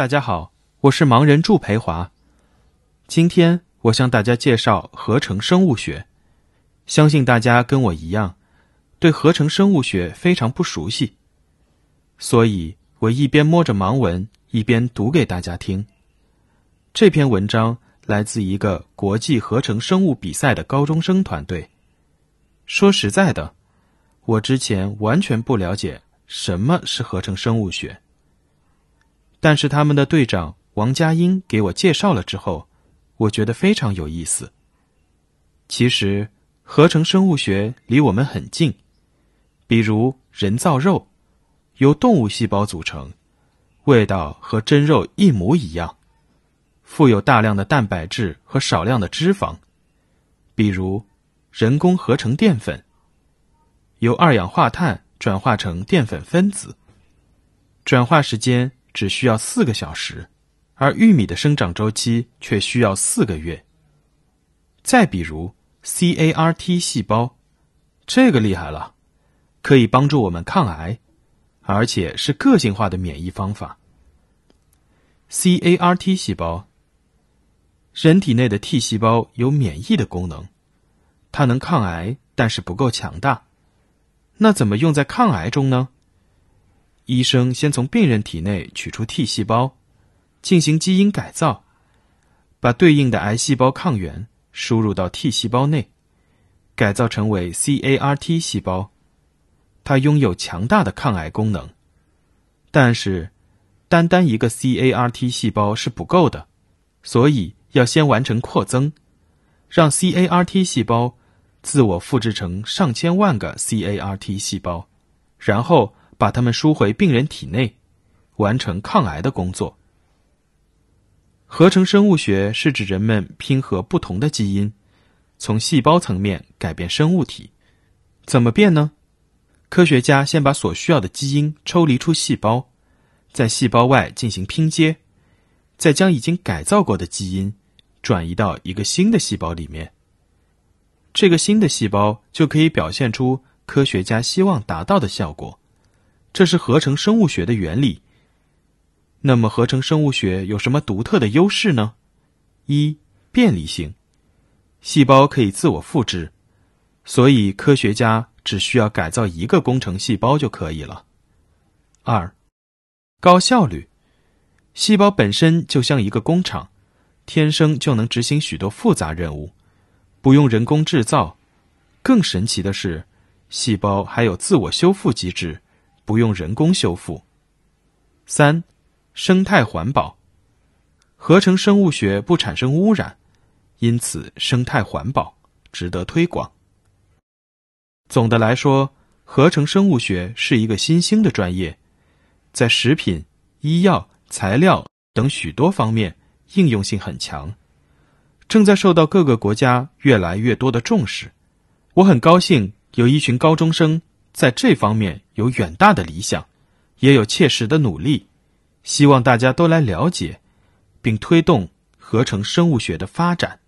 大家好，我是盲人祝培华。今天我向大家介绍合成生物学。相信大家跟我一样，对合成生物学非常不熟悉，所以我一边摸着盲文，一边读给大家听。这篇文章来自一个国际合成生物比赛的高中生团队。说实在的，我之前完全不了解什么是合成生物学。但是他们的队长王佳音给我介绍了之后，我觉得非常有意思。其实，合成生物学离我们很近，比如人造肉，由动物细胞组成，味道和真肉一模一样，富有大量的蛋白质和少量的脂肪；比如人工合成淀粉，由二氧化碳转化成淀粉分子，转化时间。只需要四个小时，而玉米的生长周期却需要四个月。再比如 CAR-T 细胞，这个厉害了，可以帮助我们抗癌，而且是个性化的免疫方法。CAR-T 细胞，人体内的 T 细胞有免疫的功能，它能抗癌，但是不够强大。那怎么用在抗癌中呢？医生先从病人体内取出 T 细胞，进行基因改造，把对应的癌细胞抗原输入到 T 细胞内，改造成为 CAR-T 细胞。它拥有强大的抗癌功能，但是单单一个 CAR-T 细胞是不够的，所以要先完成扩增，让 CAR-T 细胞自我复制成上千万个 CAR-T 细胞，然后。把它们输回病人体内，完成抗癌的工作。合成生物学是指人们拼合不同的基因，从细胞层面改变生物体。怎么变呢？科学家先把所需要的基因抽离出细胞，在细胞外进行拼接，再将已经改造过的基因转移到一个新的细胞里面。这个新的细胞就可以表现出科学家希望达到的效果。这是合成生物学的原理。那么，合成生物学有什么独特的优势呢？一、便利性，细胞可以自我复制，所以科学家只需要改造一个工程细胞就可以了。二、高效率，细胞本身就像一个工厂，天生就能执行许多复杂任务，不用人工制造。更神奇的是，细胞还有自我修复机制。不用人工修复。三，生态环保，合成生物学不产生污染，因此生态环保值得推广。总的来说，合成生物学是一个新兴的专业，在食品、医药、材料等许多方面应用性很强，正在受到各个国家越来越多的重视。我很高兴有一群高中生。在这方面有远大的理想，也有切实的努力，希望大家都来了解，并推动合成生物学的发展。